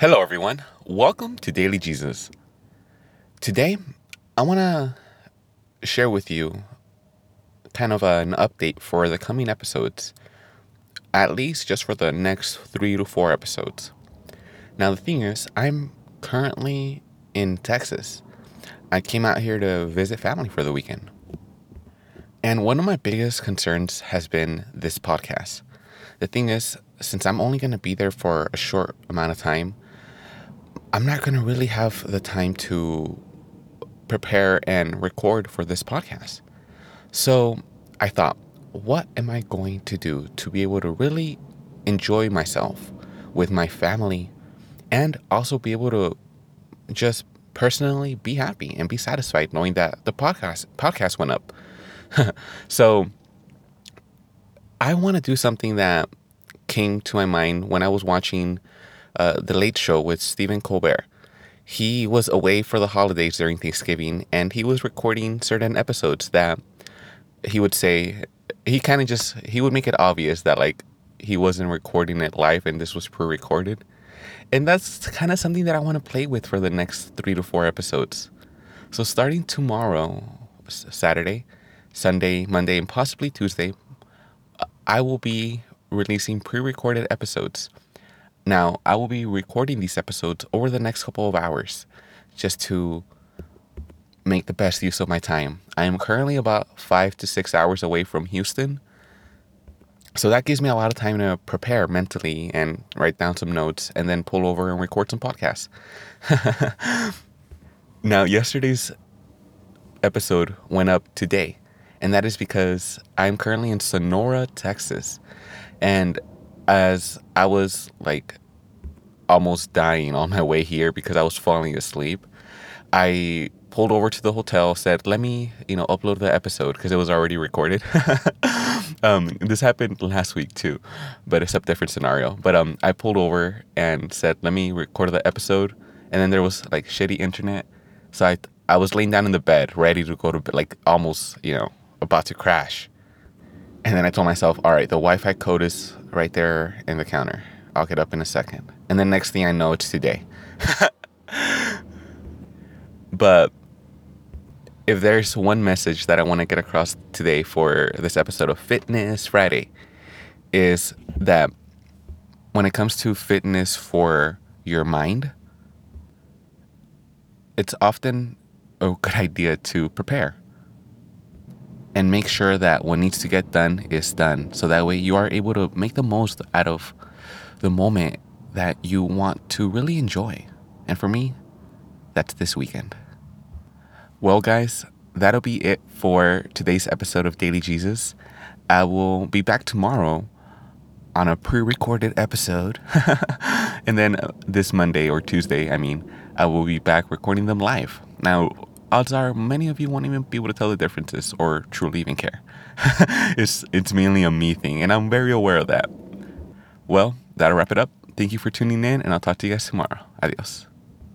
Hello, everyone. Welcome to Daily Jesus. Today, I want to share with you kind of an update for the coming episodes, at least just for the next three to four episodes. Now, the thing is, I'm currently in Texas. I came out here to visit family for the weekend. And one of my biggest concerns has been this podcast. The thing is, since I'm only going to be there for a short amount of time, I'm not going to really have the time to prepare and record for this podcast. So I thought, what am I going to do to be able to really enjoy myself with my family and also be able to just personally be happy and be satisfied knowing that the podcast podcast went up. so I want to do something that came to my mind when I was watching uh, The Late Show with Stephen Colbert. He was away for the holidays during Thanksgiving and he was recording certain episodes that he would say, he kind of just, he would make it obvious that like he wasn't recording it live and this was pre recorded. And that's kind of something that I want to play with for the next three to four episodes. So starting tomorrow, Saturday, Sunday, Monday, and possibly Tuesday, I will be releasing pre recorded episodes now, I will be recording these episodes over the next couple of hours just to make the best use of my time. I am currently about five to six hours away from Houston. So that gives me a lot of time to prepare mentally and write down some notes and then pull over and record some podcasts. now, yesterday's episode went up today, and that is because I'm currently in Sonora, Texas. And as I was like almost dying on my way here because I was falling asleep, I pulled over to the hotel, said, "Let me, you know, upload the episode because it was already recorded." um, this happened last week too, but it's a different scenario. But um, I pulled over and said, "Let me record the episode," and then there was like shitty internet, so I I was laying down in the bed, ready to go to bed, like almost, you know, about to crash. And then I told myself, all right, the Wi Fi code is right there in the counter. I'll get up in a second. And then next thing I know, it's today. but if there's one message that I want to get across today for this episode of Fitness Friday, is that when it comes to fitness for your mind, it's often a good idea to prepare and make sure that what needs to get done is done. So that way you are able to make the most out of the moment that you want to really enjoy. And for me, that's this weekend. Well, guys, that'll be it for today's episode of Daily Jesus. I will be back tomorrow on a pre recorded episode. and then this Monday or Tuesday, I mean, I will be back recording them live. Now, odds are many of you won't even be able to tell the differences or truly even care. it's it's mainly a me thing, and I'm very aware of that. Well, that'll wrap it up. Thank you for tuning in, and I'll talk to you guys tomorrow. Adios.